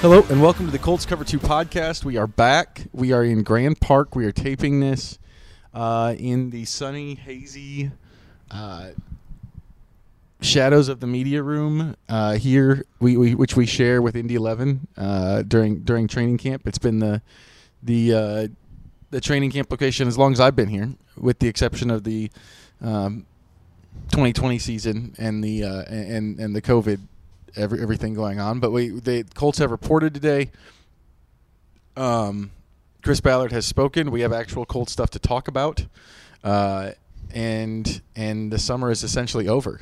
Hello and welcome to the Colts Cover 2 podcast. We are back. We are in Grand Park. We are taping this uh, in the sunny, hazy uh, shadows of the media room uh, here, we, we, which we share with Indy 11 uh, during during training camp. It's been the the uh, the training camp location as long as I've been here, with the exception of the um, 2020 season and the uh, and and the COVID every, everything going on. But we the Colts have reported today. Um, Chris Ballard has spoken. We have actual Colts stuff to talk about, uh, and and the summer is essentially over.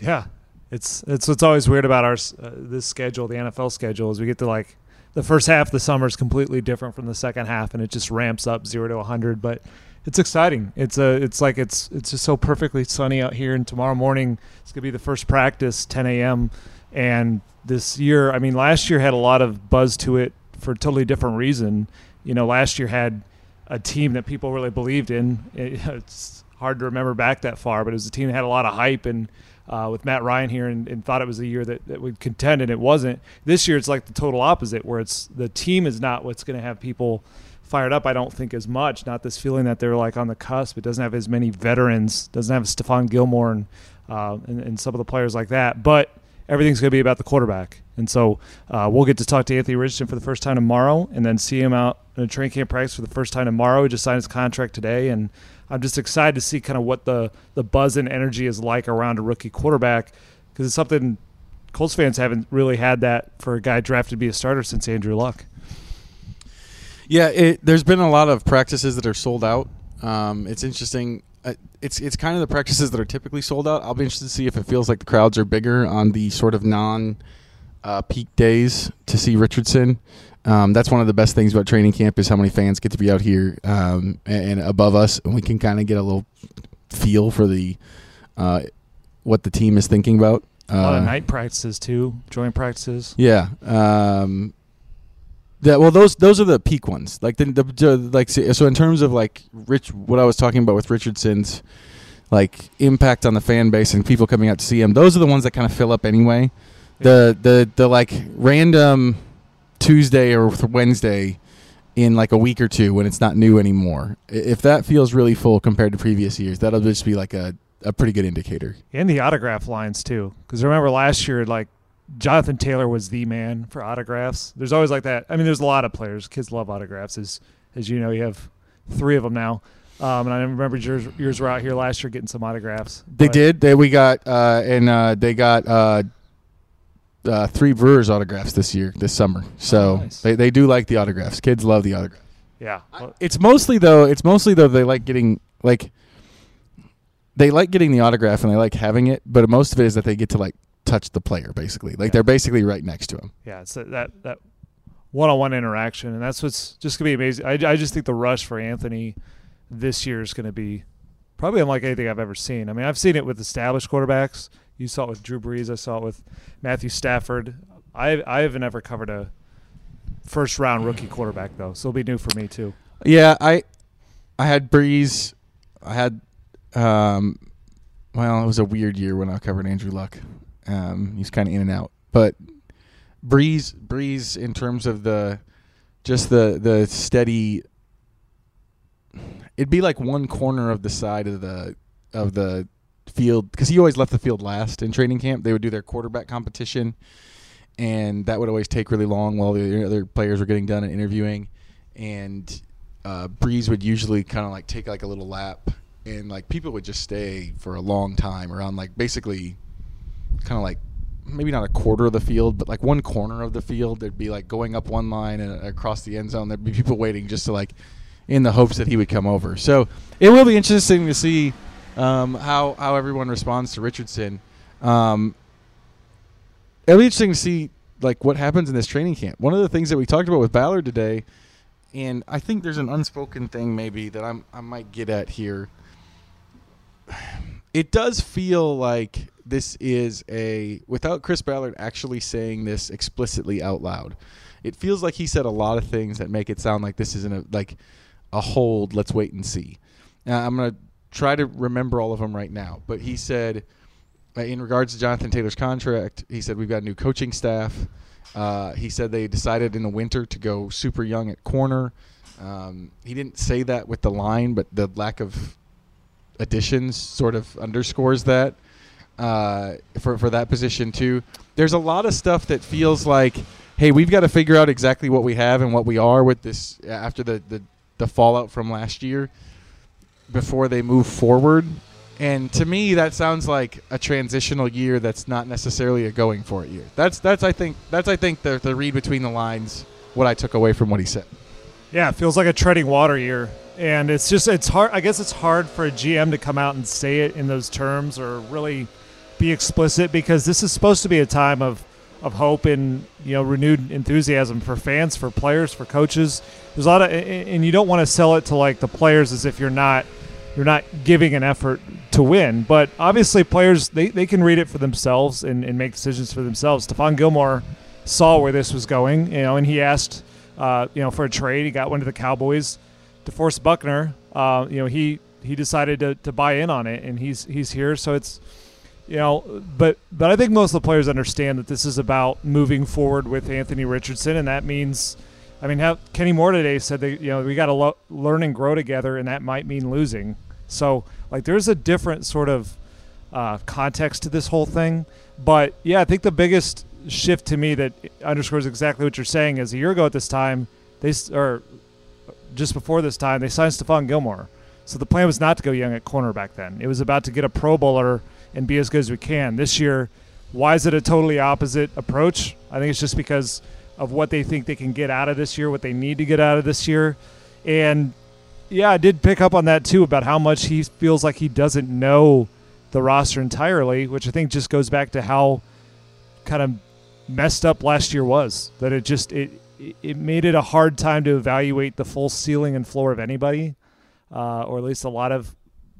Yeah, it's it's what's always weird about our uh, this schedule, the NFL schedule, is we get to like the first half of the summer is completely different from the second half, and it just ramps up zero to 100. But it's exciting. It's a it's like it's it's just so perfectly sunny out here, and tomorrow morning it's gonna be the first practice, 10 a.m. And this year, I mean, last year had a lot of buzz to it for a totally different reason. You know, last year had a team that people really believed in. It, it's hard to remember back that far, but it was a team that had a lot of hype and uh, with Matt Ryan here and, and, thought it was a year that, that would contend, and it wasn't. This year, it's like the total opposite, where it's the team is not what's going to have people fired up. I don't think as much. Not this feeling that they're like on the cusp. It doesn't have as many veterans. Doesn't have Stephon Gilmore and, uh, and, and some of the players like that. But everything's going to be about the quarterback. And so uh, we'll get to talk to Anthony Richardson for the first time tomorrow, and then see him out in a training camp practice for the first time tomorrow. He just signed his contract today, and I'm just excited to see kind of what the the buzz and energy is like around a rookie quarterback because it's something Colts fans haven't really had that for a guy drafted to be a starter since Andrew Luck. Yeah, it, there's been a lot of practices that are sold out. Um, it's interesting. Uh, it's it's kind of the practices that are typically sold out. I'll be interested to see if it feels like the crowds are bigger on the sort of non uh, peak days to see Richardson. Um, that's one of the best things about training camp is how many fans get to be out here um, and, and, above us, and we can kind of get a little feel for the uh, what the team is thinking about. a lot of uh, night practices too, joint practices. Yeah. Um, that well, those those are the peak ones. Like the, the like so in terms of like Rich, what I was talking about with Richardson's like impact on the fan base and people coming out to see him. Those are the ones that kind of fill up anyway. The the the like random Tuesday or Wednesday in like a week or two when it's not new anymore. If that feels really full compared to previous years, that'll just be like a, a pretty good indicator. And the autograph lines too, because remember last year, like Jonathan Taylor was the man for autographs. There's always like that. I mean, there's a lot of players. Kids love autographs, as as you know. You have three of them now. Um, and I remember yours, yours were out here last year getting some autographs. They did. They we got uh, and uh, they got uh, uh, three Brewers autographs this year, this summer. So oh, nice. they, they do like the autographs. Kids love the autographs. Yeah. Well, it's mostly though. It's mostly though they like getting like they like getting the autograph and they like having it, but most of it is that they get to like touch the player basically. Like yeah. they're basically right next to him. Yeah, it's that that, one-on-one interaction, and that's what's just gonna be amazing. I, I just think the rush for Anthony this year is gonna be probably unlike anything I've ever seen. I mean, I've seen it with established quarterbacks. You saw it with Drew Brees. I saw it with Matthew Stafford. I I haven't ever covered a first round rookie quarterback though, so it'll be new for me too. Yeah, I I had Brees. I had um, well, it was a weird year when I covered Andrew Luck. Um, he's kind of in and out, but Brees Brees in terms of the just the the steady. It'd be like one corner of the side of the of the field because he always left the field last in training camp. They would do their quarterback competition, and that would always take really long while the other players were getting done and interviewing. And uh, Brees would usually kind of like take like a little lap, and like people would just stay for a long time around like basically kind of like maybe not a quarter of the field, but like one corner of the field. There'd be like going up one line and across the end zone. There'd be people waiting just to like in the hopes that he would come over. So it will be interesting to see um, how how everyone responds to Richardson. Um, it'll be interesting to see like what happens in this training camp. One of the things that we talked about with Ballard today, and I think there's an unspoken thing maybe that I'm I might get at here. It does feel like this is a without Chris Ballard actually saying this explicitly out loud. It feels like he said a lot of things that make it sound like this isn't a like a hold. Let's wait and see. Now, I'm gonna try to remember all of them right now. But he said, uh, in regards to Jonathan Taylor's contract, he said we've got a new coaching staff. Uh, he said they decided in the winter to go super young at corner. Um, he didn't say that with the line, but the lack of additions sort of underscores that uh, for for that position too. There's a lot of stuff that feels like, hey, we've got to figure out exactly what we have and what we are with this after the the, the fallout from last year before they move forward. And to me, that sounds like a transitional year that's not necessarily a going for it year. That's that's I think that's I think the the read between the lines. What I took away from what he said. Yeah, it feels like a treading water year, and it's just it's hard. I guess it's hard for a GM to come out and say it in those terms or really be explicit because this is supposed to be a time of of hope and you know renewed enthusiasm for fans, for players, for coaches. There's a lot of, and you don't want to sell it to like the players as if you're not you're not giving an effort to win. But obviously, players they, they can read it for themselves and, and make decisions for themselves. Stephon Gilmore saw where this was going, you know, and he asked, uh, you know, for a trade. He got one to the Cowboys. DeForest Buckner, uh, you know, he he decided to, to buy in on it, and he's he's here. So it's, you know, but but I think most of the players understand that this is about moving forward with Anthony Richardson, and that means. I mean, how, Kenny Moore today said that you know we got to lo- learn and grow together, and that might mean losing. So like there's a different sort of uh, context to this whole thing. But yeah, I think the biggest shift to me that underscores exactly what you're saying is a year ago at this time they or just before this time they signed Stephon Gilmore. So the plan was not to go young at corner back then. It was about to get a Pro Bowler and be as good as we can. This year, why is it a totally opposite approach? I think it's just because of what they think they can get out of this year, what they need to get out of this year. And yeah, I did pick up on that too about how much he feels like he doesn't know the roster entirely, which I think just goes back to how kind of messed up last year was. That it just it it made it a hard time to evaluate the full ceiling and floor of anybody, uh, or at least a lot of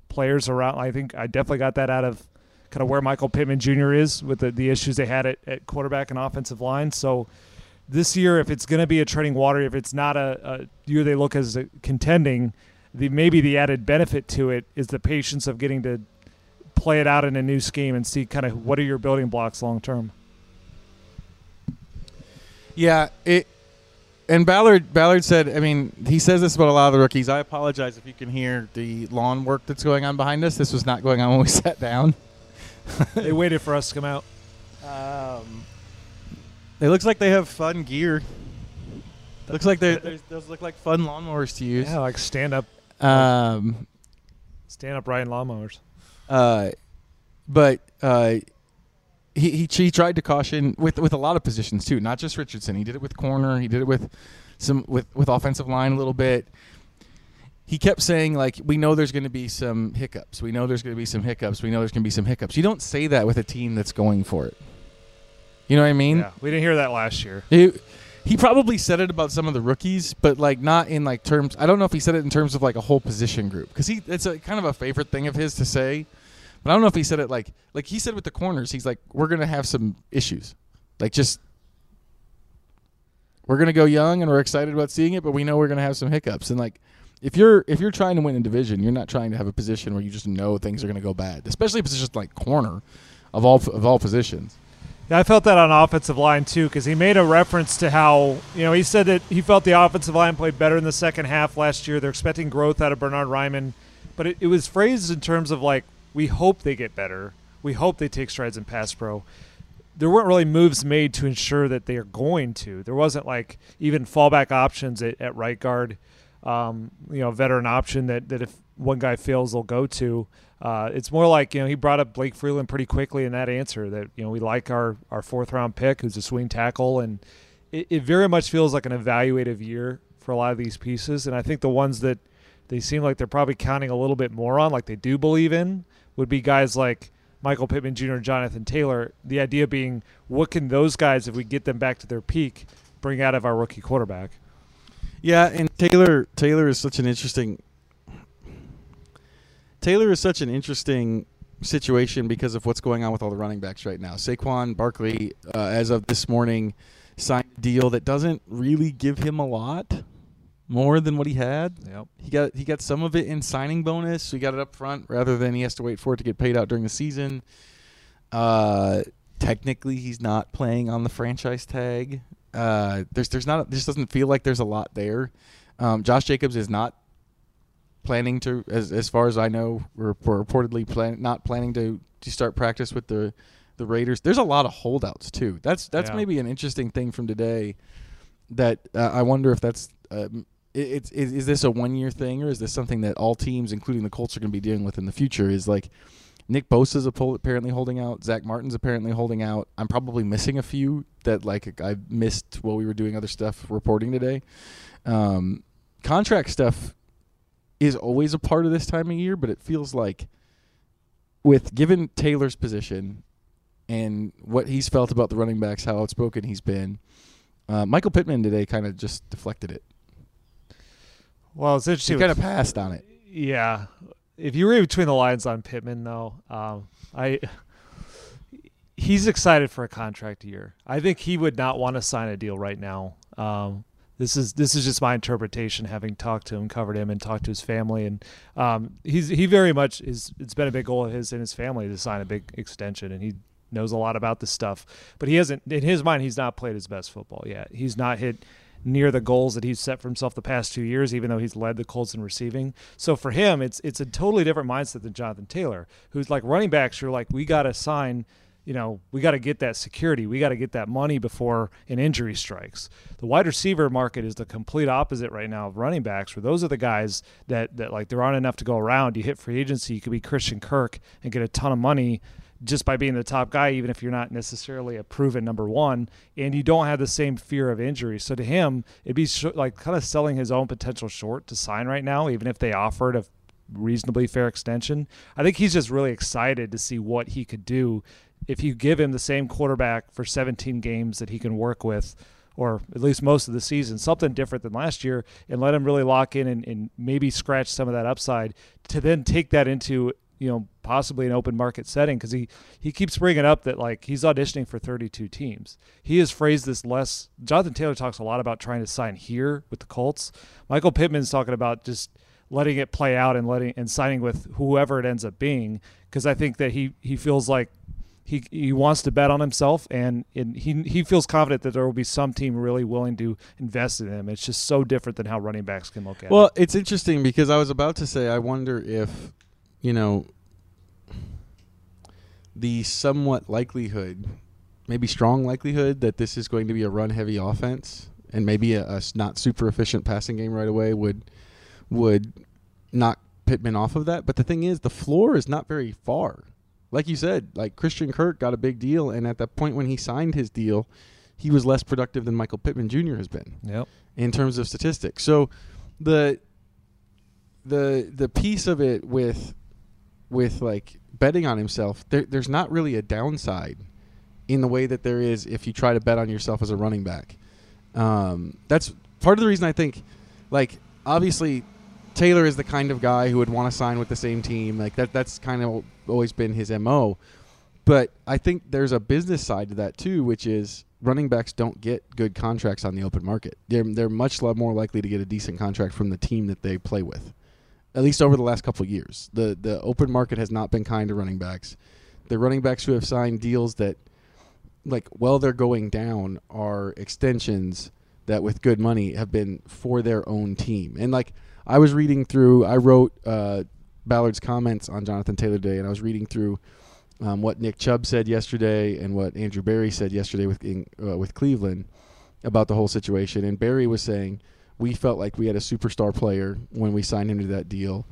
players around. I think I definitely got that out of kind of where Michael Pittman Jr. is with the, the issues they had at, at quarterback and offensive line. So this year, if it's going to be a treading water, if it's not a, a year they look as contending, the maybe the added benefit to it is the patience of getting to play it out in a new scheme and see kind of what are your building blocks long term. Yeah, it. And Ballard Ballard said, I mean, he says this about a lot of the rookies. I apologize if you can hear the lawn work that's going on behind us. This was not going on when we sat down. they waited for us to come out. Um, it looks like they have fun gear. Looks like they those look like fun lawnmowers to use. Yeah, like stand up, Um, stand up riding lawnmowers. uh, but uh, he, he he tried to caution with with a lot of positions too, not just Richardson. He did it with corner. He did it with some with with offensive line a little bit. He kept saying like, "We know there's going to be some hiccups. We know there's going to be some hiccups. We know there's going to be some hiccups." You don't say that with a team that's going for it. You know what I mean? Yeah, we didn't hear that last year. He, he probably said it about some of the rookies, but like not in like terms. I don't know if he said it in terms of like a whole position group because he it's a kind of a favorite thing of his to say. But I don't know if he said it like like he said with the corners. He's like, we're gonna have some issues, like just we're gonna go young and we're excited about seeing it, but we know we're gonna have some hiccups. And like if you're if you're trying to win a division, you're not trying to have a position where you just know things are gonna go bad, especially positions like corner of all of all positions. Yeah, I felt that on offensive line too because he made a reference to how you know he said that he felt the offensive line played better in the second half last year. They're expecting growth out of Bernard Raimann, but it, it was phrased in terms of like we hope they get better, we hope they take strides in pass pro. There weren't really moves made to ensure that they are going to. There wasn't like even fallback options at, at right guard, um, you know, veteran option that that if one guy fails, they'll go to. Uh, it's more like you know he brought up Blake Freeland pretty quickly in that answer that you know we like our our fourth round pick who's a swing tackle and it, it very much feels like an evaluative year for a lot of these pieces and I think the ones that they seem like they're probably counting a little bit more on like they do believe in would be guys like Michael Pittman Jr. and Jonathan Taylor. The idea being what can those guys if we get them back to their peak bring out of our rookie quarterback. Yeah, and Taylor Taylor is such an interesting Taylor is such an interesting situation because of what's going on with all the running backs right now. Saquon Barkley, uh, as of this morning, signed a deal that doesn't really give him a lot more than what he had. Yep. He got he got some of it in signing bonus. So he got it up front rather than he has to wait for it to get paid out during the season. Uh, technically he's not playing on the franchise tag. Uh, there's there's not this doesn't feel like there's a lot there. Um, Josh Jacobs is not planning to, as as far as I know, we're, we're reportedly plan, not planning to to start practice with the the Raiders. There's a lot of holdouts too. That's that's Yeah. maybe an interesting thing from today. That uh, I wonder if that's it, it's is, is this a one year thing or is this something that all teams, including the Colts, are going to be dealing with in the future? Is like Nick Bosa's apparently holding out. Zack Martin's apparently holding out. I'm probably missing a few that like I missed while we were doing other stuff reporting today. Um, contract stuff is always a part of this time of year, but it feels like with given Taylor's position and what he's felt about the running backs, how outspoken he's been, uh, Michael Pittman today kind of just deflected it. Well, it's He interesting. kind of passed on it. Yeah, if you read between the lines on Pittman, though, um, I he's excited for a contract year. I think he would not want to sign a deal right now. Um, this is this is just my interpretation, having talked to him, covered him, and talked to his family, and um, he's he very much is. It's been a big goal of his and his family to sign a big extension, and he knows a lot about this stuff. But he hasn't, in his mind, he's not played his best football yet. He's not hit near the goals that he's set for himself the past two years, even though he's led the Colts in receiving. So for him, it's it's a totally different mindset than Jonathan Taylor, who's like running backs. You're like, we got to sign. You know, we got to get that security. We got to get that money before an injury strikes. The wide receiver market is the complete opposite right now of running backs, where those are the guys that that like there aren't enough to go around. You hit free agency, you could be Christian Kirk and get a ton of money just by being the top guy, even if you're not necessarily a proven number one, and you don't have the same fear of injury. So to him, it'd be sh- like kind of selling his own potential short to sign right now, even if they offered a reasonably fair extension. I think he's just really excited to see what he could do if you give him the same quarterback for 17 games that he can work with. Or at least most of the season, something different than last year, and let him really lock in and, and maybe scratch some of that upside to then take that into you know possibly an open market setting because he he keeps bringing up that like he's auditioning for 32 teams he has phrased this less jonathan taylor talks a lot about trying to sign here with the colts michael pittman's talking about just letting it play out and letting and signing with whoever it ends up being because i think that he he feels like he, he wants to bet on himself and, and he he feels confident that there will be some team really willing to invest in him. It's just so different than how running backs can look at Well, it. it's interesting because I was about to say I wonder if, you know, the somewhat likelihood, maybe strong likelihood that this is going to be a run-heavy offense and maybe a not super efficient passing game right away would would knock Pittman off of that. But the thing is, the floor is not very far. Like you said, like Christian Kirk got a big deal, and at the point when he signed his deal, he was less productive than Michael Pittman Jr. has been Yep. in terms of statistics. So the the the piece of it with with like betting on himself, there, there's not really a downside in the way that there is if you try to bet on yourself as a running back. Um, that's part of the reason I think, like obviously, Taylor is the kind of guy who would want to sign with the same team. Like that that's kind of always been his mo. But I think there's a business side to that too, which is running backs don't get good contracts on the open market. They're they're much more likely to get a decent contract from the team that they play with. At least over the last couple of years, the the open market has not been kind to running backs. The running backs who have signed deals that, like, while they're going down, are extensions that with good money have been for their own team. And like I was reading through, I wrote uh, Ballard's comments on Jonathan Taylor Day, and I was reading through um, what Nick Chubb said yesterday and what Andrew Berry said yesterday with uh, with Cleveland about the whole situation. And Berry was saying we felt like we had a superstar player when we signed him to that deal,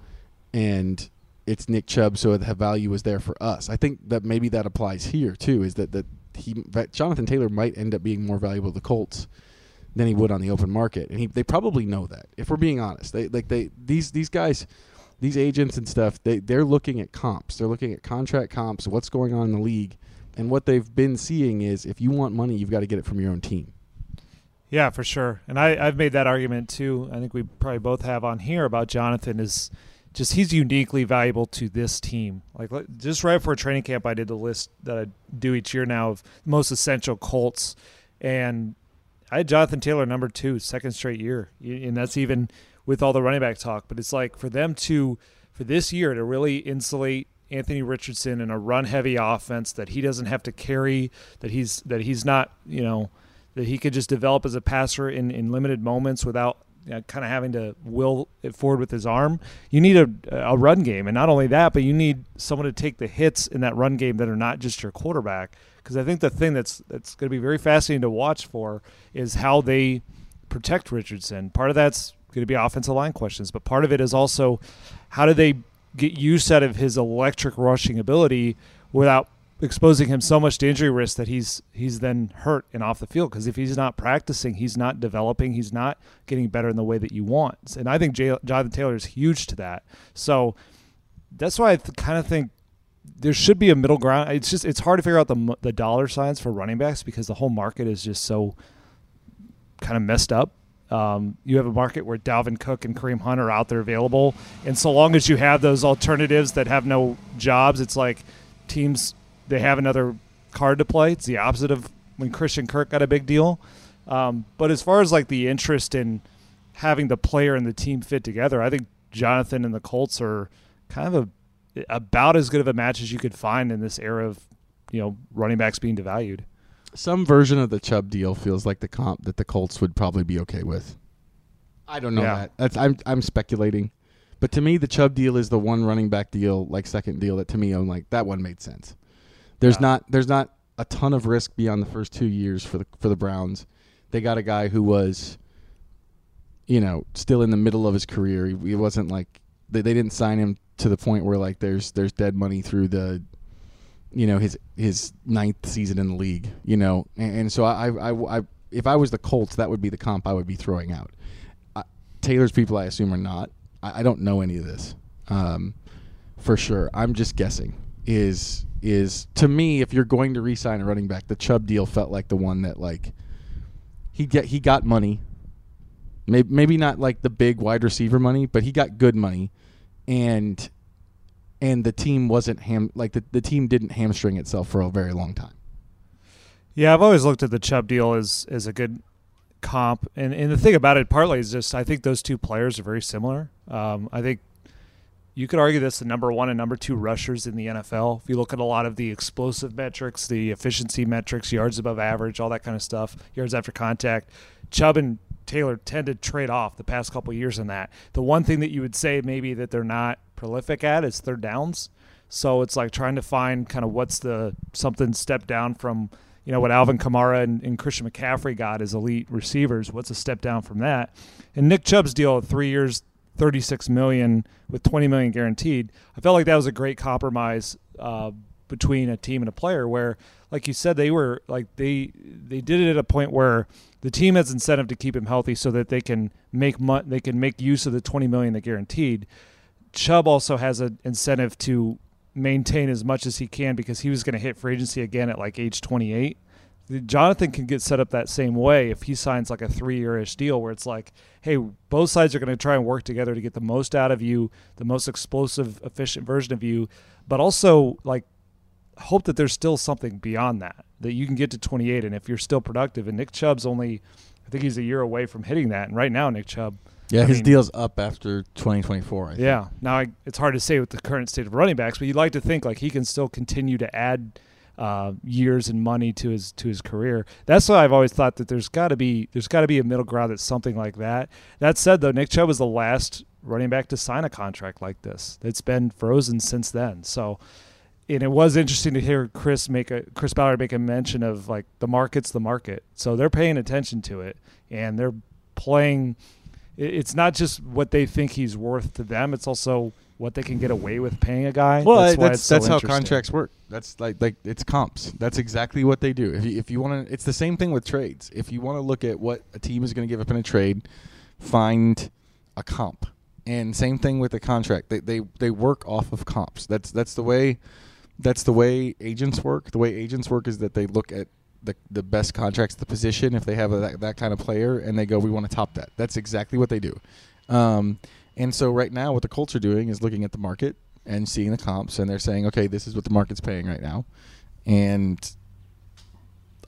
and it's Nick Chubb, so the value was there for us. I think that maybe that applies here too. Is that that he that Jonathan Taylor might end up being more valuable to the Colts than he would on the open market, and he they probably know that. If we're being honest, they like they these these guys these agents and stuff, they they're looking at comps. They're looking at contract comps, what's going on in the league, and what they've been seeing is if you want money, you've got to get it from your own team. Yeah, for sure. And I, I've made that argument too. I think we probably both have on here about Jonathan is just he's uniquely valuable to this team. Like just right before training camp, I did the list that I do each year now of most essential Colts, and I had Jonathan Taylor number two, second straight year, and that's even with all the running back talk. But it's like for them to for this year to really insulate Anthony Richardson in a run heavy offense that he doesn't have to carry, that he's that he's not, you know, that he could just develop as a passer in, in limited moments without you know, kind of having to will it forward with his arm. You need a, a run game, and not only that, but you need someone to take the hits in that run game that are not just your quarterback. Because I think the thing that's that's going to be very fascinating to watch for is how they protect Richardson. Part of that's going to be offensive line questions, but part of it is also how do they get use out of his electric rushing ability without exposing him so much to injury risk that he's he's then hurt and off the field. Because if he's not practicing he's not developing he's not getting better in the way that you want. And i think Jay, jonathan taylor is huge to that. So that's why i th- kind of think there should be a middle ground. It's just it's hard to figure out the the dollar signs for running backs because the whole market is just so kind of messed up. Um, you have a market where Dalvin Cook and Kareem Hunt are out there available, and so long as you have those alternatives that have no jobs, it's like teams they have another card to play. It's the opposite of when Christian Kirk got a big deal. Um, but as far as like the interest in having the player and the team fit together, I think Jonathan and the Colts are kind of a, about as good of a match as you could find in this era of you know running backs being devalued. Some version of the Chubb deal feels like the comp that the Colts would probably be okay with. I don't know Yeah. that. That's I'm I'm speculating. But to me the Chubb deal is the one running back deal, like second deal that to me I'm like that one made sense. There's Yeah. not there's not a ton of risk beyond the first 2 years for the for the Browns. They got a guy who was you know, still in the middle of his career. He, he wasn't like they, they didn't sign him to the point where like there's there's dead money through the you know his his ninth season in the league you know and, and so I, I I if I was the Colts that would be the comp I would be throwing out I, Taylor's people I assume are not I, I don't know any of this um, for sure I'm just guessing is is to me if you're going to re-sign a running back the Chubb deal felt like the one that like he get he got money maybe maybe not like the big wide receiver money but he got good money and and the team wasn't ham like the, the team didn't hamstring itself for a very long time. Yeah, I've always looked at the Chubb deal as as a good comp, and and the thing about it partly is just I think those two players are very similar. Um, I think you could argue that's the number one and number two rushers in the NFL. If you look at a lot of the explosive metrics, the efficiency metrics, yards above average, all that kind of stuff, yards after contact, Chubb and Taylor tend to trade off the past couple years in that. The one thing that you would say maybe that they're not prolific at is third downs. So it's like trying to find kind of what's the something step down from you know what Alvin Kamara and, and Christian McCaffrey got as elite receivers. What's a step down from that? And Nick Chubb's deal three years, thirty six million with twenty million guaranteed. I felt like that was a great compromise uh, between a team and a player. Where, like you said, they were like they they did it at a point where the team has incentive to keep him healthy so that they can make mo- they can make use of the twenty million they guaranteed. Chubb also has an incentive to maintain as much as he can because he was going to hit free agency again at like age 28. Jonathan can get set up that same way if he signs like a three year ish deal where it's like, hey, both sides are going to try and work together to get the most out of you, the most explosive, efficient version of you, but also like hope that there's still something beyond that, that you can get to 28 and if you're still productive. And Nick Chubb's only, I think he's a year away from hitting that. And right now, Nick Chubb, Yeah, I his mean- deal's up after 2024. I think. yeah. Now I, it's hard to say with the current state of running backs, but you'd like to think like he can still continue to add uh, years and money to his to his career. That's why I've always thought that there's got to be there's got to be a middle ground that's something like that. That said, though, Nick Chubb was the last running back to sign a contract like this. It's been frozen since then. So. And it was interesting to hear Chris make a Chris Ballard make a mention of like the market's the market, so they're paying attention to it and they're playing it's not just what they think he's worth to them; it's also what they can get away with paying a guy. Well, that's that's why that's, how contracts work. That's like like it's comps. That's exactly what they do. If you, if you want to, it's the same thing with trades. If you want to look at what a team is going to give up in a trade, find a comp. And same thing with the contract. They they they work off of comps. That's that's the way that's the way agents work. The way agents work is that they look at the the best contracts, the position, if they have a, that, that kind of player, and they go, we want to top that. That's exactly what they do. Um, and so right now, what the Colts are doing is looking at the market and seeing the comps, and they're saying, okay, this is what the market's paying right now, and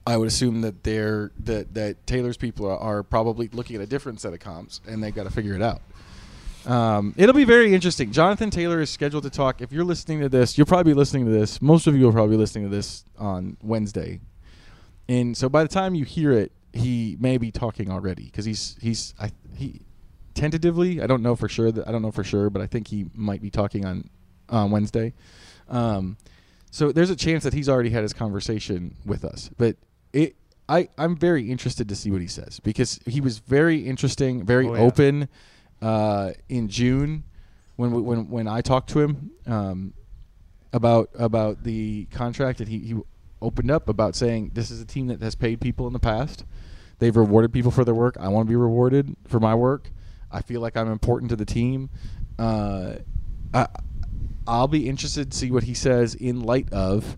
I would assume that they're that that Taylor's people are, are probably looking at a different set of comps, and they've got to figure it out. Um, it'll be very interesting. Jonathan Taylor is scheduled to talk. If you're listening to this, you'll probably be listening to this. Most of you will probably be listening to this on Wednesday, and so by the time you hear it, he may be talking already because he's he's I, he tentatively. I don't know for sure. That I don't know for sure, but I think he might be talking on on Wednesday. Um, so there's a chance that he's already had his conversation with us, but it. I, I'm very interested to see what he says because he was very interesting, very Oh, yeah. open uh, in June when we, when when I talked to him um, about about the contract that he, he opened up about saying this is a team that has paid people in the past. They've rewarded people for their work. I want to be rewarded for my work. I feel like I'm important to the team. Uh, I, I'll be interested to see what he says in light of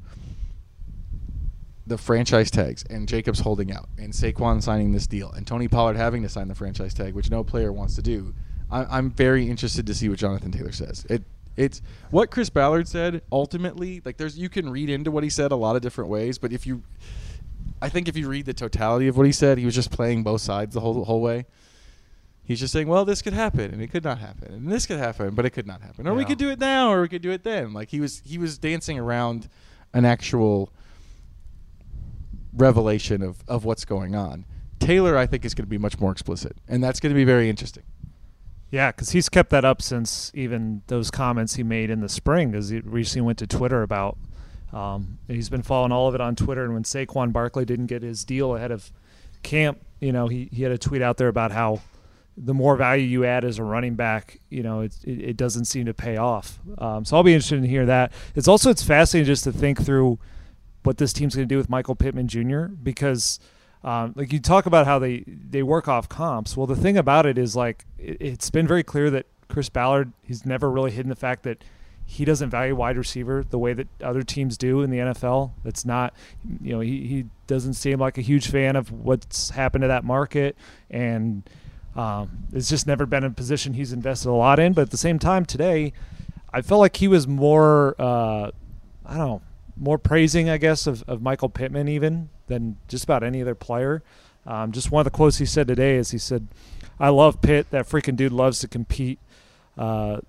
the franchise tags and Jacobs holding out and Saquon signing this deal and Tony Pollard having to sign the franchise tag, which no player wants to do. I, I'm very interested to see what Jonathan Taylor says. It it's what Chris Ballard said. Ultimately, like there's you can read into what he said a lot of different ways, but if you, I think if you read the totality of what he said, he was just playing both sides the whole whole way. He's just saying, well, this could happen and it could not happen, and this could happen, but it could not happen, or we could do it now, or we could do it then. Like he was he was dancing around an actual revelation of, of what's going on. Taylor, I think, is going to be much more explicit, and that's going to be very interesting. Yeah, because he's kept that up since even those comments he made in the spring, as he recently went to Twitter about. Um, he's been following all of it on Twitter, and when Saquon Barkley didn't get his deal ahead of camp, you know, he, he had a tweet out there about how the more value you add as a running back, you know, it, it, it doesn't seem to pay off. Um, so I'll be interested in hear that. It's also it's fascinating just to think through what this team's going to do with Michael Pittman Jr. because um, like you talk about how they they work off comps. Well, the thing about it is like it, it's been very clear that Chris Ballard he's never really hidden the fact that he doesn't value wide receiver the way that other teams do in the NFL. It's not, you know, he, he doesn't seem like a huge fan of what's happened to that market, and um, it's just never been a position he's invested a lot in. But at the same time, today, I felt like he was more, uh, I don't know, more praising, I guess, of, of Michael Pittman even than just about any other player. Um, just one of the quotes he said today is he said, "I love Pitt. That freaking dude loves to compete." Uh,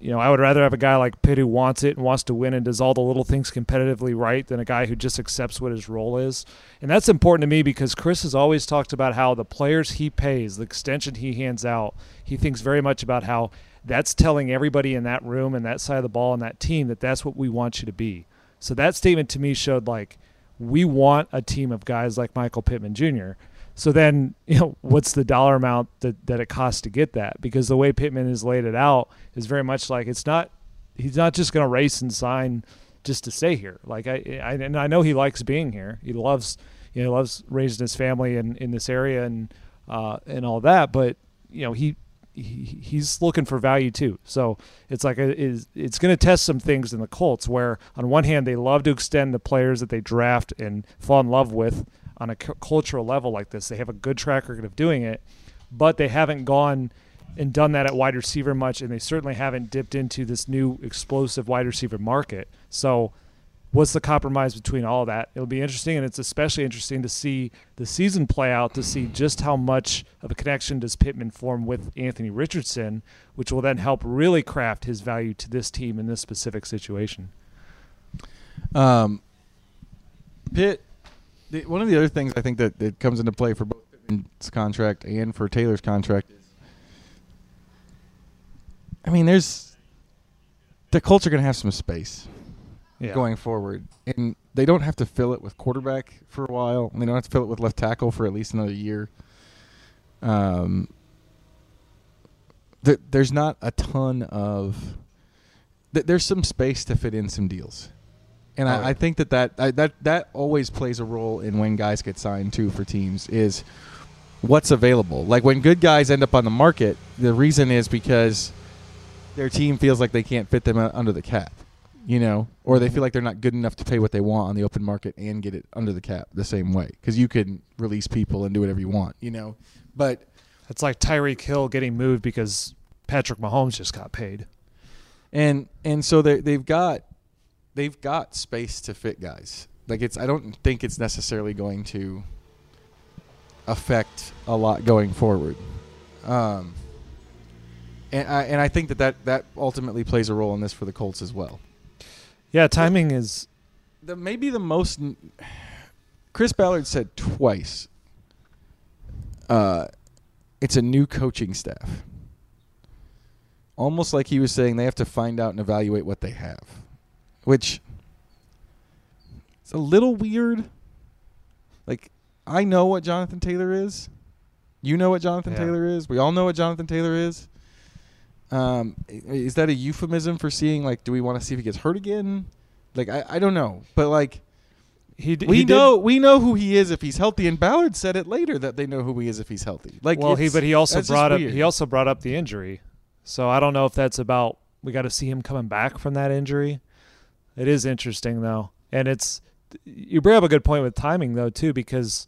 you know, I would rather have a guy like Pitt who wants it and wants to win and does all the little things competitively right than a guy who just accepts what his role is. And that's important to me because Chris has always talked about how the players he pays, the extension he hands out, he thinks very much about how that's telling everybody in that room and that side of the ball and that team that that's what we want you to be. So that statement to me showed like we want a team of guys like Michael Pittman Jr. So then, you know, what's the dollar amount that, that it costs to get that? Because the way Pittman has laid it out is very much like it's not he's not just going to race and sign just to stay here. Like I, I and I know he likes being here. He loves you know loves raising his family in, in this area and uh, and all that. But you know he. He, he's looking for value too, so it's like a, is it's going to test some things in the Colts. Where on one hand they love to extend the players that they draft and fall in love with, on a cultural level like this. They have a good track record of doing it, but they haven't gone and done that at wide receiver much, and they certainly haven't dipped into this new explosive wide receiver market. So, what's the compromise between all that? It'll be interesting, and it's especially interesting to see the season play out to see just how much of a connection does Pittman form with Anthony Richardson, which will then help really craft his value to this team in this specific situation. Um, Pitt. The, one of the other things I think that, that comes into play for both Pittman's contract and for Taylor's contract is, I mean, there's the Colts are going to have some space Yeah. going forward, and they don't have to fill it with quarterback for a while. And they don't have to fill it with left tackle for at least another year. Um, th- there's not a ton of. Th- there's some space to fit in some deals, and. I, I think that that I, that that always plays a role in when guys get signed too for teams is what's available. Like when good guys end up on the market, the reason is because their team feels like they can't fit them under the cap, you know, or they mm-hmm. feel like they're not good enough to pay what they want on the open market and get it under the cap the same way because you can release people and do whatever you want, you know. But It's like Tyreek Hill getting moved because Patrick Mahomes just got paid. and and so they they've got they've got space to fit guys. Like it's I don't think it's necessarily going to affect a lot going forward. Um, and I, and I think that, that that ultimately plays a role in this for the Colts as well. Yeah, timing is The maybe the most. Chris Ballard said twice. Uh, it's a new coaching staff. Almost like he was saying they have to find out and evaluate what they have, which it's a little weird. Like I know what Jonathan Taylor is. You know what Jonathan Yeah. Taylor is. We all know what Jonathan Taylor is. Um, is that a euphemism for seeing like, do we want to see if he gets hurt again? Like I, I don't know, but like he. d- we he know we know who he is if he's healthy. And Ballard said it later that they know who he is if he's healthy. Like well, he but he also brought up weird. he also brought up the injury. So I don't know if that's about we got to see him coming back from that injury. It is interesting though, and it's you bring up a good point with timing though too because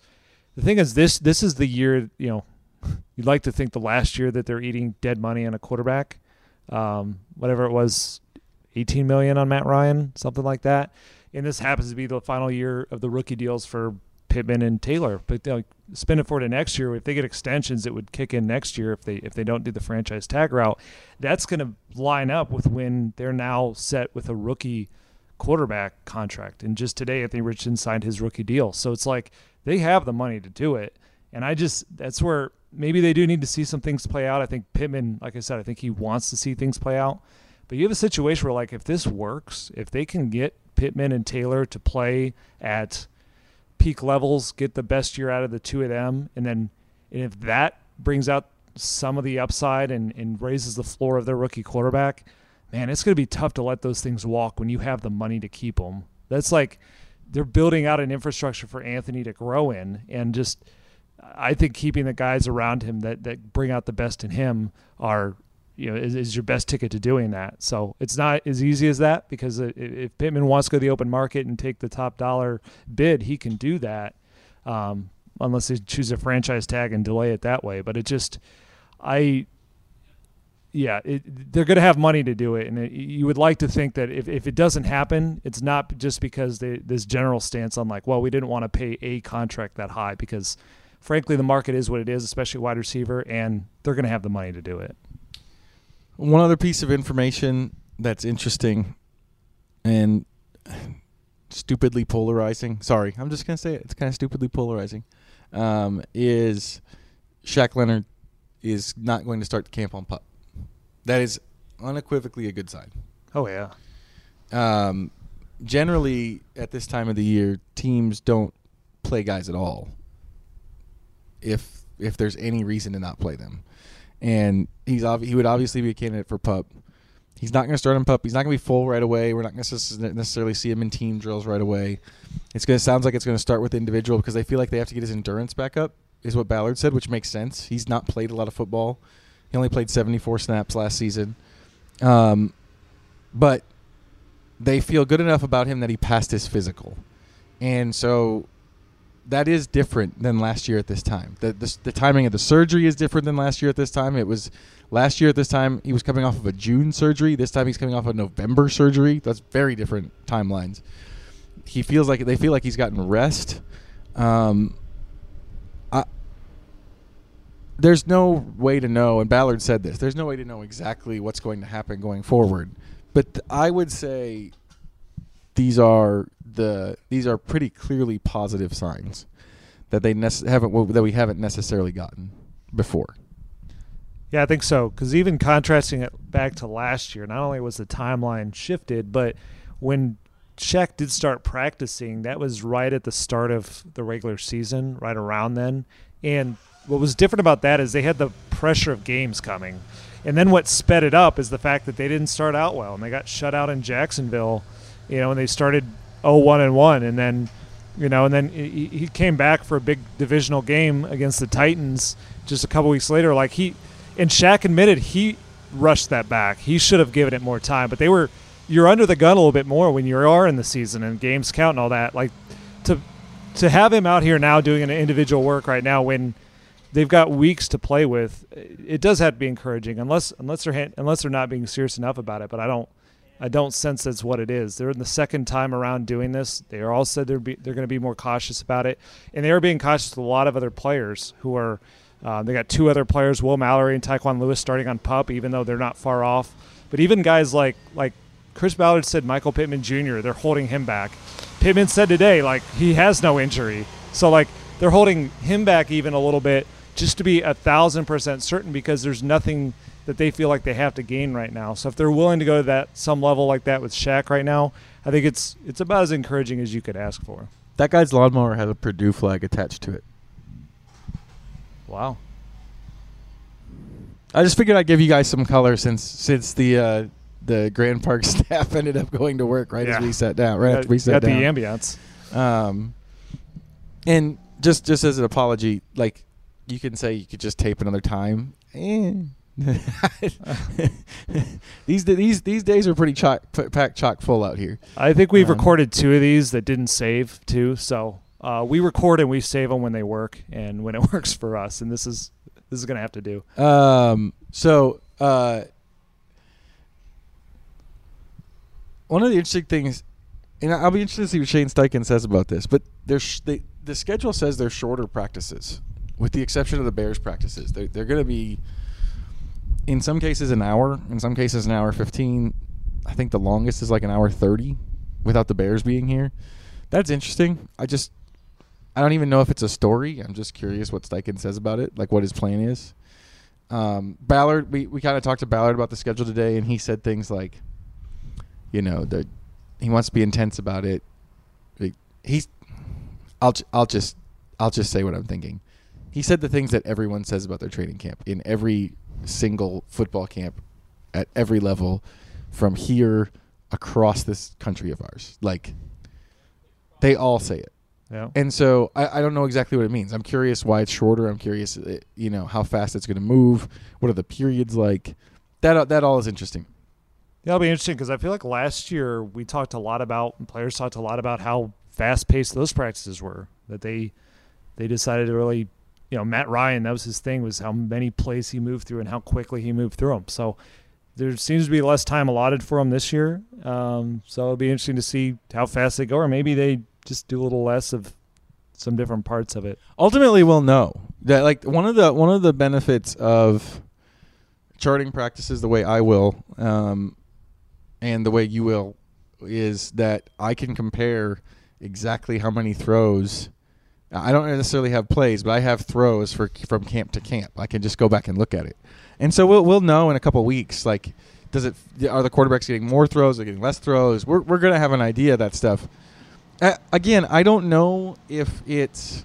the thing is this this is the year you know you'd like to think the last year that they're eating dead money on a quarterback, um, whatever it was, eighteen million on Matt Ryan, something like that, and this happens to be the final year of the rookie deals for Pittman and Taylor. But they'll spend it for to next year. If they get extensions, it would kick in next year if they if they don't do the franchise tag route. That's going to line up with when they're now set with a rookie quarterback contract. And just today, Anthony Richardson signed his rookie deal. So it's like they have the money to do it. And I just that's where maybe they do need to see some things play out. I think Pittman, like I said, I think he wants to see things play out. But you have a situation where like if this works, if they can get Pittman and Taylor to play at peak levels, get the best year out of the two of them, and then and if that brings out some of the upside and, and raises the floor of their rookie quarterback, man, it's going to be tough to let those things walk when you have the money to keep them. That's like they're building out an infrastructure for Anthony to grow in, and just I think keeping the guys around him that that bring out the best in him are you know is, is your best ticket to doing that. So it's not as easy as that because if Pittman wants to go to the open market and take the top dollar bid, he can do that. Um, unless they choose a franchise tag and delay it that way, but it just I yeah, it, they're going to have money to do it, and it, you would like to think that if, if it doesn't happen, it's not just because they, this general stance on like, well, we didn't want to pay a contract that high because, frankly, the market is what it is, especially wide receiver, and they're going to have the money to do it. One other piece of information that's interesting and stupidly polarizing. Sorry, I'm just gonna say it. It's kind of stupidly polarizing. Um, is Shaq Leonard is not going to start the camp on pup. That is unequivocally a good sign. Oh yeah, Um, generally, at this time of the year, teams don't play guys at all. If if there's any reason to not play them, and he's he would obviously be a candidate for pup. He's not going to start on pup. He's not going to be full right away. We're not going to necessarily see him in team drills right away. It's going to sounds like it's going to start with individual because they feel like they have to get his endurance back up. Is what Ballard said, which makes sense. He's not played a lot of football. He only played 74 snaps last season. Um, but they feel good enough about him that he passed his physical, and so that is different than last year at this time. The, the the timing of the surgery is different than last year at this time. It was last year at this time he was coming off of a June surgery. This time he's coming off a November surgery. That's very different timelines. He feels like they feel like he's gotten rest. Um, there's no way to know, and Ballard said this. There's no way to know exactly what's going to happen going forward, but th- I would say these are the these are pretty clearly positive signs that they nece- haven't well, that we haven't necessarily gotten before. yeah, I think so. Because even contrasting it back to last year, not only was the timeline shifted, but when Shaq did start practicing, that was right at the start of the regular season, right around then. And what was different about that is they had the pressure of games coming. And then what sped it up is the fact that they didn't start out well and they got shut out in Jacksonville, you know, and they started 0-1 and 1 and then you know, and then he, came back for a big divisional game against the Titans just a couple weeks later like he and Shaq admitted he rushed that back. He should have given it more time, but they were you're under the gun a little bit more when you are in the season and games count and all that. Like to to have him out here now doing an individual work right now when they've got weeks to play with, it does have to be encouraging. Unless unless they're unless they're not being serious enough about it, but I don't I don't sense that's what it is. They're in the second time around doing this. They are all said they're be, they're going to be more cautious about it, and they are being cautious with a lot of other players who are Uh, they got two other players, Will Mallory and Tyquan Lewis, starting on pup, even though they're not far off. But even guys like like Chris Ballard said, Michael Pittman Jr. They're holding him back. Pittman said today, like he has no injury, so like they're holding him back even a little bit just to be a thousand percent certain because there's nothing that they feel like they have to gain right now. So if they're willing to go to that some level like that with Shaq right now, I think it's it's about as encouraging as you could ask for. That guy's lawnmower has a Purdue flag attached to it. Wow. I just figured I'd give you guys some color since since the uh, the Grand Park staff ended up going to work right Yeah. as we sat down. Right after we sat the down. The ambiance. Um, and just just as an apology, like you can say you could just tape another time. Eh. these these these days are pretty chock p- packed chock full out here. I think we've Um, recorded two of these that didn't save too. So uh, we record and we save them when they work and when it works for us. And this is this is gonna have to do. Um, so uh, one of the interesting things, and I'll be interested to see what Shane Steichen says about this, but there's they, the schedule says they're shorter practices, with the exception of the Bears practices. They're, they're going to be, in some cases, an hour, in some cases, an hour 15. I think the longest is like an hour 30 without the Bears being here. That's interesting. I just, I don't even know if it's a story. I'm just curious what Steichen says about it, like what his plan is. Um, Ballard, we, we kind of talked to Ballard about the schedule today, and he said things like, you know, that he wants to be intense about it. He's, I'll, I'll just, I'll just say what I'm thinking. He said the things that everyone says about their training camp in every single football camp, at every level, from here across this country of ours. Like, they all say it. Yeah. And so I, I don't know exactly what it means. I'm curious why it's shorter. I'm curious, uh, you know, how fast it's going to move. What are the periods like? That that all is interesting. Yeah, it'll be interesting because I feel like last year we talked a lot about players talked a lot about how fast paced those practices were. That they they decided to really, you know, Matt Ryan that was his thing was how many plays he moved through and how quickly he moved through them. So there seems to be less time allotted for him this year. Um, so it'll be interesting to see how fast they go, or maybe they just do a little less of some different parts of it. Ultimately, we'll know that like one of the one of the benefits of charting practices the way I will, um, and the way you will, is that I can compare exactly how many throws. I don't necessarily have plays, but I have throws for from camp to camp. I can just go back and look at it, and so we'll we'll know in a couple weeks. Like, does it are the quarterbacks getting more throws? They getting less throws? We're we're gonna have an idea of that stuff. Uh, again, I don't know if it's.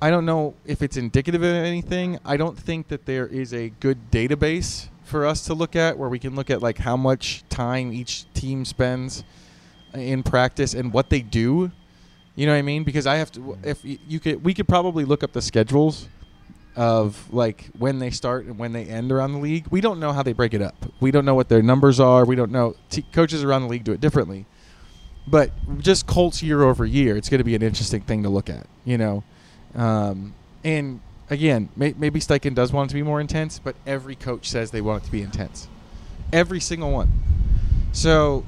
I don't know if it's indicative of anything. I don't think that there is a good database for us to look at where we can look at like how much time each team spends in practice and what they do. You know what I mean? Because I have to. If you could, we could probably look up the schedules of like when they start and when they end around the league. We don't know how they break it up. We don't know what their numbers are. We don't know. T- coaches around the league do it differently. But just Colts year over year, it's going to be an interesting thing to look at. You know, um, and again, may- maybe Steichen does want it to be more intense, but every coach says they want it to be intense. Every single one. So,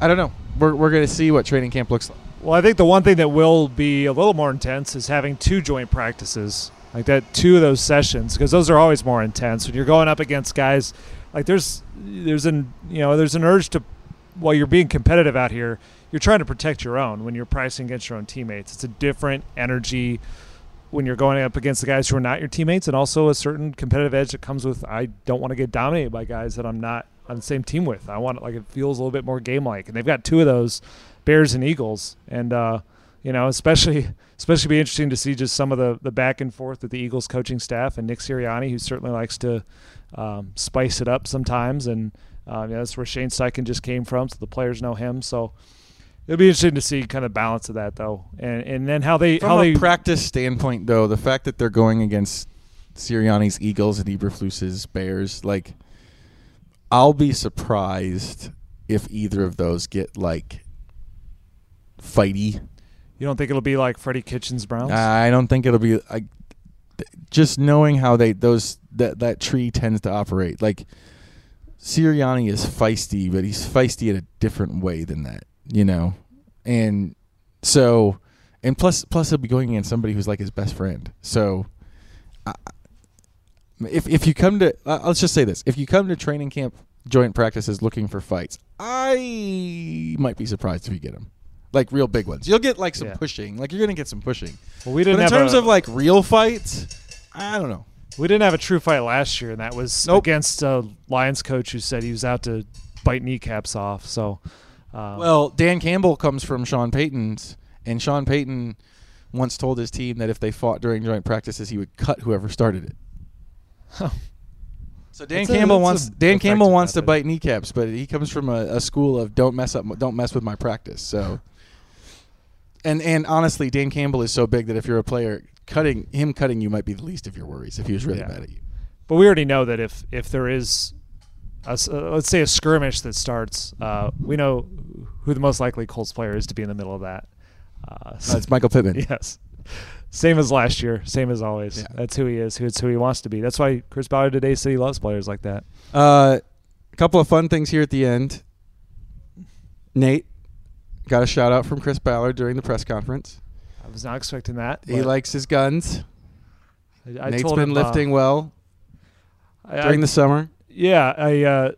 I don't know. We're, we're going to see what training camp looks like. Well, I think the one thing that will be a little more intense is having two joint practices, like that, two of those sessions, because those are always more intense when you're going up against guys. Like there's, there's an, you know, there's an urge to, while you're being competitive out here, you're trying to protect your own when you're pricing against your own teammates. It's a different energy when you're going up against the guys who are not your teammates, and also a certain competitive edge that comes with I don't want to get dominated by guys that I'm not on the same team with. I want it like it feels a little bit more game like, and they've got two of those, Bears and Eagles, and uh, you know especially especially be interesting to see just some of the the back and forth with the Eagles coaching staff and Nick Sirianni, who certainly likes to um, spice it up sometimes, and um, yeah, that's where Shane Steichen just came from, so the players know him. So it'll be interesting to see kind of balance of that though, and and then how they From how a they practice standpoint, though, the fact that they're going against Sirianni's Eagles and Eberflus's Bears, like, I'll be surprised if either of those get like fighty. You don't think it'll be like Freddie Kitchens Browns? I don't think it'll be. I, just knowing how they those that that tree tends to operate, like Sirianni is feisty, but he's feisty in a different way than that, you know, and so and plus plus he'll be going against somebody who's like his best friend. So if if you come to uh, let's just say this, if you come to training camp joint practices looking for fights, I might be surprised if you get them. Like real big ones, you'll get like some Yeah. pushing. Like you're gonna get some pushing. Well, we didn't in have terms a, of like real fights, I don't know. we didn't have a true fight last year, and that was Nope. against a Lions coach who said he was out to bite kneecaps off. So, uh, Well, Dan Campbell comes from Sean Payton's, and Sean Payton once told his team that if they fought during joint practices, he would cut whoever started it. So Dan That's a- Campbell that's wants a Dan Campbell wants to method. bite kneecaps, but he comes from a, a school of don't mess up, don't mess with my practice. So, and and honestly, Dan Campbell is so big that if you're a player, cutting him cutting you might be the least of your worries if he was really Yeah. mad at you. but we already know that if if there is, a uh, let's say a skirmish that starts, uh, we know who the most likely Colts player is to be in the middle of that. Uh, Uh, it's Michael Pittman. yes. Same as last year. Same as always. Yeah. That's who he is. Who it's who he wants to be. That's why Chris Ballard today said he loves players like that. Uh, a couple of fun things here at the end. Nate got a shout out from Chris Ballard during the press conference. I was not expecting that. He likes his guns. I, I Nate's told been him, uh, lifting well I- during the summer. Yeah, I uh,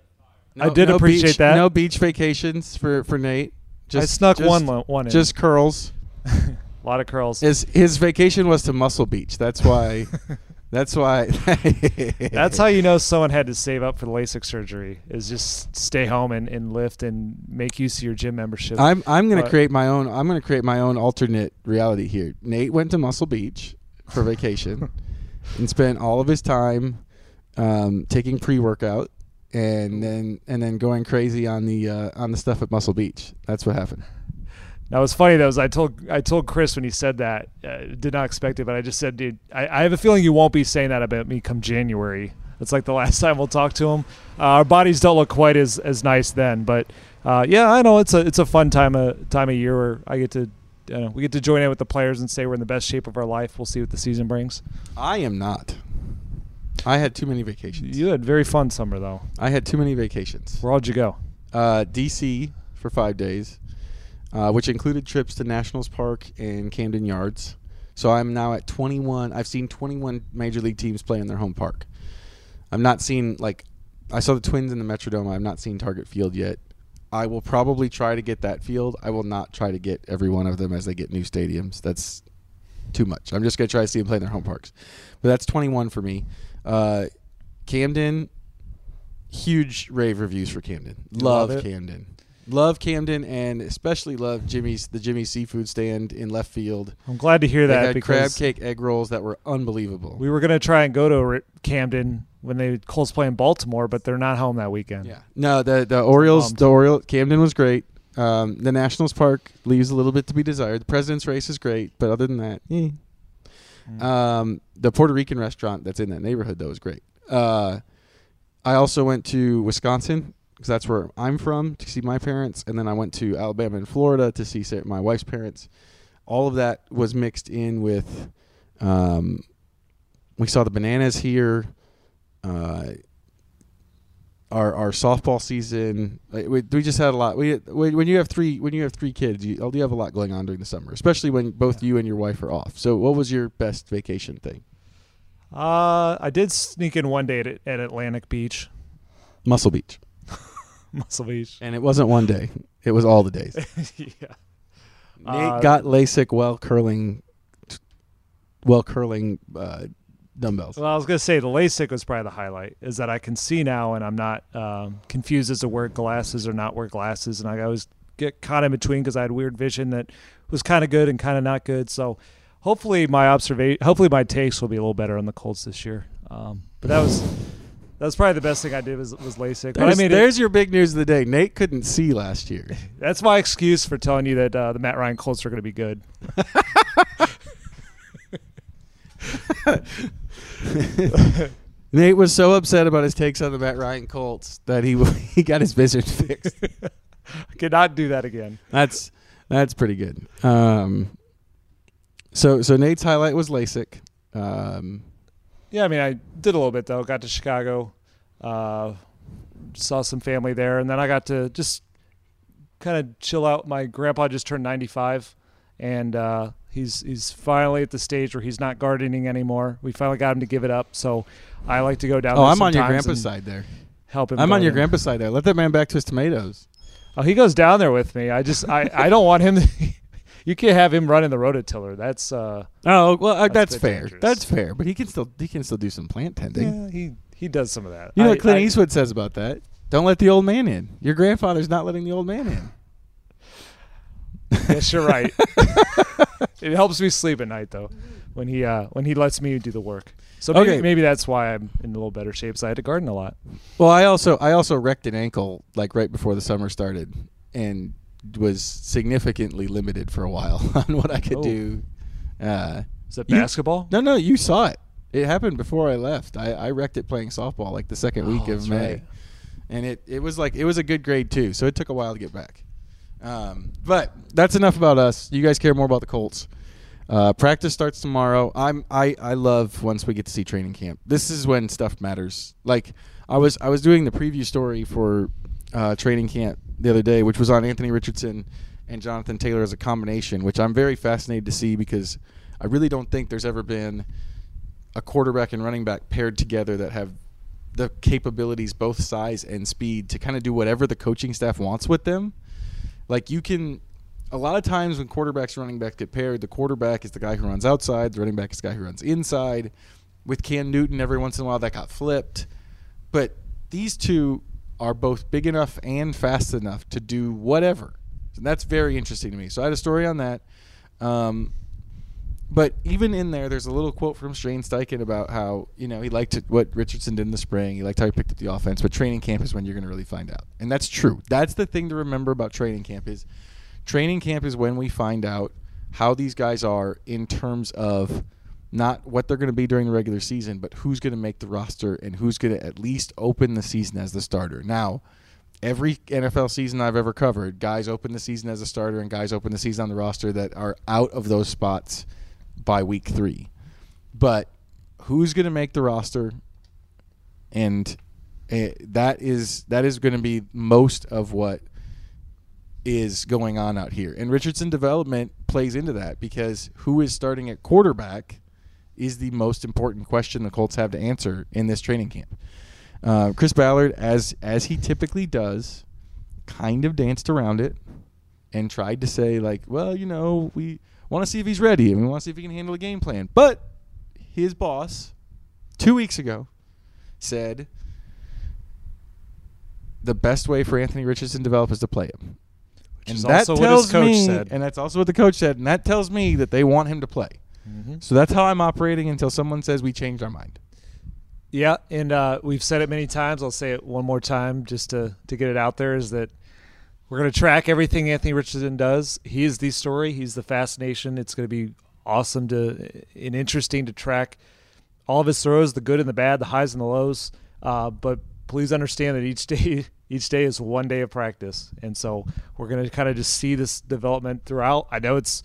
I did no appreciate beach- that. No beach vacations for for Nate. Just I snuck just- one one in. Just curls. a lot of curls. His his vacation was to Muscle Beach. That's why. that's why. That's how you know someone had to save up for the LASIK surgery. Is just stay home and, and lift and make use of your gym membership. I'm I'm gonna But- create my own. I'm gonna create my own alternate reality here. Nate went to Muscle Beach for vacation and spent all of his time um, taking pre workout and then and then going crazy on the uh, on the stuff at Muscle Beach. That's what happened. Now what's funny though is I told I told Chris when he said that uh, did not expect it, but I just said, dude, I, I have a feeling you won't be saying that about me come January. It's like the last time we'll talk to him. Uh, our bodies don't look quite as, as nice then, but uh, yeah, I know it's a it's a fun time of time of year where I get to you know, we get to join in with the players and say we're in the best shape of our life. We'll see what the season brings. I am not. I had too many vacations. You had very fun summer though. I had too many vacations. Where would you go? Uh, DC for five days, uh, which included trips to Nationals Park and Camden Yards. So I'm now at 21. I've seen 21 major league teams play in their home park. I'm not seeing like I saw the Twins in the Metrodome. I've not seen Target Field yet. I will probably try to get that field. I will not try to get every one of them as they get new stadiums. That's too much. I'm just gonna try to see them play in their home parks. But that's 21 for me. Uh, Camden, huge rave reviews for Camden. Love, love? Camden. Love Camden, and especially love Jimmy's the Jimmy's seafood stand in left field. I'm glad to hear They that had crab cake egg rolls that were unbelievable. we were gonna try and go to Camden when they Colts play in Baltimore, but they're not home that weekend. Yeah. No, the the Orioles, the Oriole Camden was great. Um, the Nationals Park leaves a little bit to be desired. The President's Race is great, but other than that, eh. Mm. Um, the Puerto Rican restaurant that's in that neighborhood though is great. Uh, I also went to Wisconsin because that's where I'm from to see my parents, and then I went to Alabama and Florida to see my wife's parents. All of that was mixed in with. Um, we saw the bananas here. Uh, our our softball season. like, We, we just had a lot. We when when you have three when you have three kids, you, you have a lot going on during the summer, especially when both you and your wife are off. So, what was your best vacation thing? Uh, I did sneak in one day at, at Atlantic Beach, Muscle Beach, Muscle Beach. and it wasn't one day; it was all the days. yeah. Nate Uh, got LASIK while curling, while curling uh, dumbbells. Well, I was gonna say the LASIK was probably the highlight. Is that I can see now, and I'm not um, confused as to wear glasses or not wear glasses, and I always get caught in between because I had weird vision that was kind of good and kind of not good. So, hopefully, my observation, hopefully, my takes will be a little better on the Colts this year. Um, but that was that was probably the best thing I did was, was LASIK. But I There's, mean, it- there's your big news of the day. Nate couldn't see last year. that's my excuse for telling you that uh, the Matt Ryan Colts are going to be good. Nate was so upset about his takes on the Matt Ryan Colts that he he got his vision fixed. I cannot do that again. That's that's pretty good. Um, so so Nate's highlight was LASIK. Um, Yeah, I mean, I did a little bit though. Got to Chicago, uh, saw some family there, and then I got to just kind of chill out. My grandpa just turned 95, and uh, he's he's finally at the stage where he's not gardening anymore. We finally got him to give it up. So I like to go down. Oh, I'm on your grandpa's side there. Help him. I'm on your garden. grandpa's side there. Let that man back to his tomatoes. Oh, he goes down there with me. I just I, I don't want him. to You can't have him running the rototiller. That's uh Oh well, uh, That's that's, fair. dangerous. That's fair. But he can still he can still do some plant tending. yeah, he he does some of that. You know I- what Clint I- Eastwood says about that? Don't let the old man in. Your grandfather's not letting the old man in. Yes, you're right. it helps me sleep at night though, when he uh when he lets me do the work. So maybe, Okay. maybe that's why I'm in a little better shape. So I had to garden a lot. Well, I also I also wrecked an ankle like right before the summer started, and was significantly limited for a while on what I could Oh. do. Uh, Is that You- basketball? no, no, you saw it. It happened before I left. I, I wrecked it playing softball like the second week Oh, of May, right. and it it was like it was a good grade too. So it took a while to get back. Um, but that's enough about us. You guys care more about the Colts. Uh, practice starts tomorrow. I'm I, I love once we get to see training camp. This is when stuff matters. Like I was I was doing the preview story for uh, training camp the other day, which was on Anthony Richardson and Jonathan Taylor as a combination, which I'm very fascinated to see because I really don't think there's ever been a quarterback and running back paired together that have the capabilities, both size and speed, to kind of do whatever the coaching staff wants with them. Like you can, a lot of times when quarterbacks and running backs get paired, the quarterback is the guy who runs outside, the running back is the guy who runs inside. With Cam Newton, every once in a while that got flipped, but these two are both big enough and fast enough to do whatever. And that's very interesting to me. So I had a story on that. Um, but even in there, there's a little quote from Shane Steichen about how you know he liked what Richardson did in the spring. He liked how he picked up the offense, but training camp is when you're going to really find out, and that's true. That's the thing to remember about training camp is training camp is when we find out how these guys are in terms of not what they're going to be during the regular season, but who's going to make the roster and who's going to at least open the season as the starter. Now, every NFL season I've ever covered, guys open the season as a starter and guys open the season on the roster that are out of those spots by week three. But who's going to make the roster? And uh, that is that is going to be most of what is going on out here. And Richardson development plays into that because who is starting at quarterback is the most important question the Colts have to answer in this training camp. Uh, Chris Ballard, as as he typically does, kind of danced around it and tried to say like, well, you know, we want to see if he's ready and we want to see if he can handle a game plan. But his boss, two weeks ago, said the best way for Anthony Richardson to develop is to play him. Which is also what his tells coach me, said. and that's also what the coach said, and that tells me that they want him to play. Mhm. So that's how I'm operating until someone says we changed our mind. Yeah, and uh, we've said it many times. I'll say it one more time just to to get it out there is that we're going to track everything Anthony Richardson does. He is the story. He's the fascination. It's going to be awesome to and interesting to track all of his throws, the good and the bad, the highs and the lows. Uh, but please understand that each day each day is one day of practice, and so we're going to kind of just see this development throughout. I know it's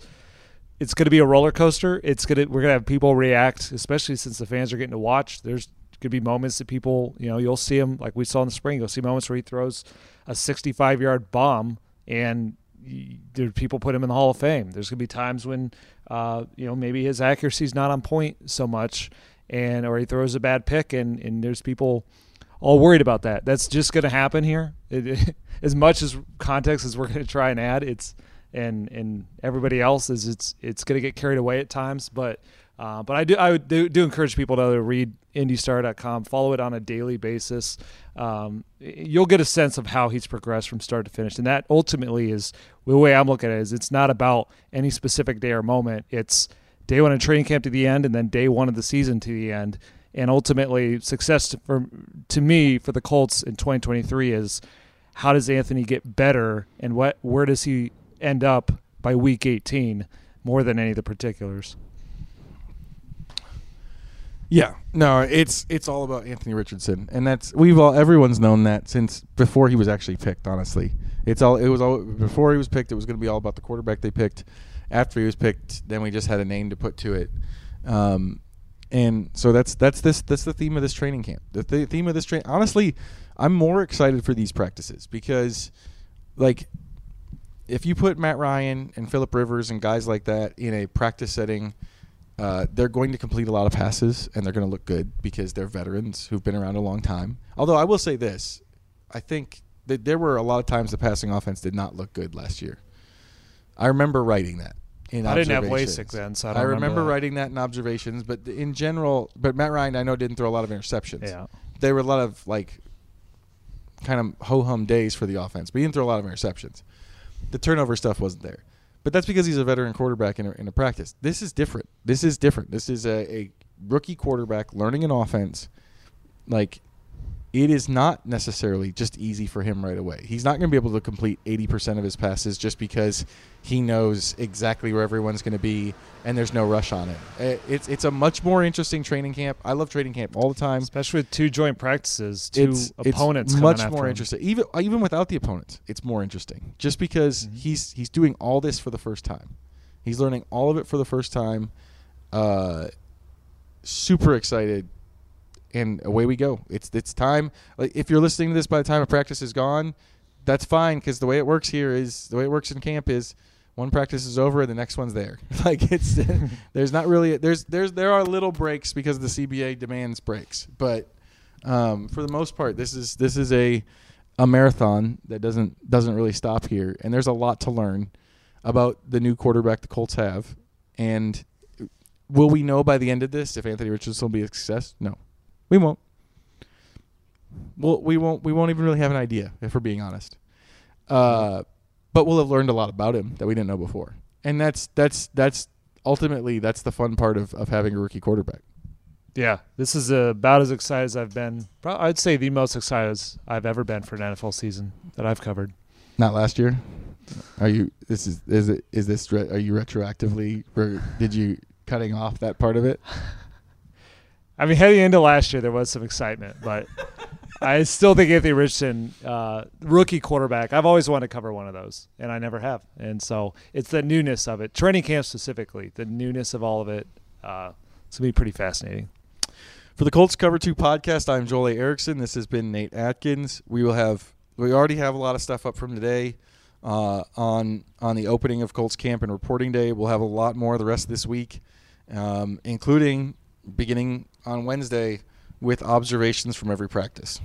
it's going to be a roller coaster. It's going to we're going to have people react, especially since the fans are getting to watch. There's going to be moments that people, you know, you'll see him like we saw in the spring. You'll see moments where he throws a 65 yard bomb and there people put him in the Hall of Fame. There's going to be times when, uh, you know, maybe his accuracy is not on point so much, and or he throws a bad pick, and and there's people all worried about that. That's just going to happen here. It, as much as context as we're going to try and add, it's and and everybody else is it's it's going to get carried away at times, but. Uh, but I do I do, do encourage people to read IndyStar.com, follow it on a daily basis. Um, you'll get a sense of how he's progressed from start to finish, and that ultimately is the way I'm looking at it. Is it's not about any specific day or moment. It's day one of training camp to the end, and then day one of the season to the end. And ultimately, success for to me for the Colts in 2023 is how does Anthony get better, and what where does he end up by week 18, more than any of the particulars. Yeah, no, it's it's all about Anthony Richardson, and that's we've all everyone's known that since before he was actually picked. Honestly, it's all it was all before he was picked. It was going to be all about the quarterback they picked. After he was picked, then we just had a name to put to it, um, and so that's that's this that's the theme of this training camp. The th- theme of this train. Honestly, I'm more excited for these practices because, like, if you put Matt Ryan and Philip Rivers and guys like that in a practice setting, uh, they're going to complete a lot of passes and they're going to look good because they're veterans who've been around a long time. Although I will say this, I think that there were a lot of times the passing offense did not look good last year. I remember writing that. In I didn't have observations. LASIK then, so I I, remember, remember writing that in observations, but in general, but Matt Ryan I know didn't throw a lot of interceptions. Yeah. There were a lot of like kind of ho hum days for the offense, but he didn't throw a lot of interceptions. The turnover stuff wasn't there, but that's because he's a veteran quarterback in a, in a practice. This is different. This is different. This is a, a rookie quarterback learning an offense. Like it is not necessarily just easy for him right away. He's not going to be able to complete 80% of his passes just because he knows exactly where everyone's going to be and there's no rush on it. Uh, It's it's a much more interesting training camp. I love training camp all the time. Especially with two joint practices, two It's, opponents it's much more him. interesting. Even even without the opponents, it's more interesting. Just because Mhm. he's he's doing all this for the first time. He's learning all of it for the first time. Uh, super excited and away we go. It's it's time. Like if you're listening to this by the time a practice is gone, that's fine because the way it works here is the way it works in camp is one practice is over and the next one's there. like it's there's not really there's there's there are little breaks because the CBA demands breaks, but um, for the most part, this is this is a a marathon that doesn't doesn't really stop here, and there's a lot to learn about the new quarterback the Colts have, and will we know by the end of this if Anthony Richardson will be a success? No, we won't. Well, we won't. We won't even really have an idea if we're being honest. Uh, but we'll have learned a lot about him that we didn't know before, and that's that's that's ultimately that's the fun part of of having a rookie quarterback. Yeah, this is about as excited as I've been. I'd say the most excited I've ever been for an NFL season that I've covered. Not last year. Are you? This is is it? Is this? Re, are you retroactively? Or did you cutting off that part of it? I mean, heading into last year, there was some excitement, but I still think Anthony Richardson, uh, rookie quarterback, I've always wanted to cover one of those, and I never have. And so it's the newness of it, training camp specifically, the newness of all of it. Uh, it's going to be pretty fascinating. For the Colts Cover Two podcast, I'm Joel A. Erickson. This has been Nate Atkins. We will have we already have a lot of stuff up from today uh, on on the opening of Colts camp and reporting day. We'll have a lot more the rest of this week, um, including beginning on Wednesday with observations from every practice.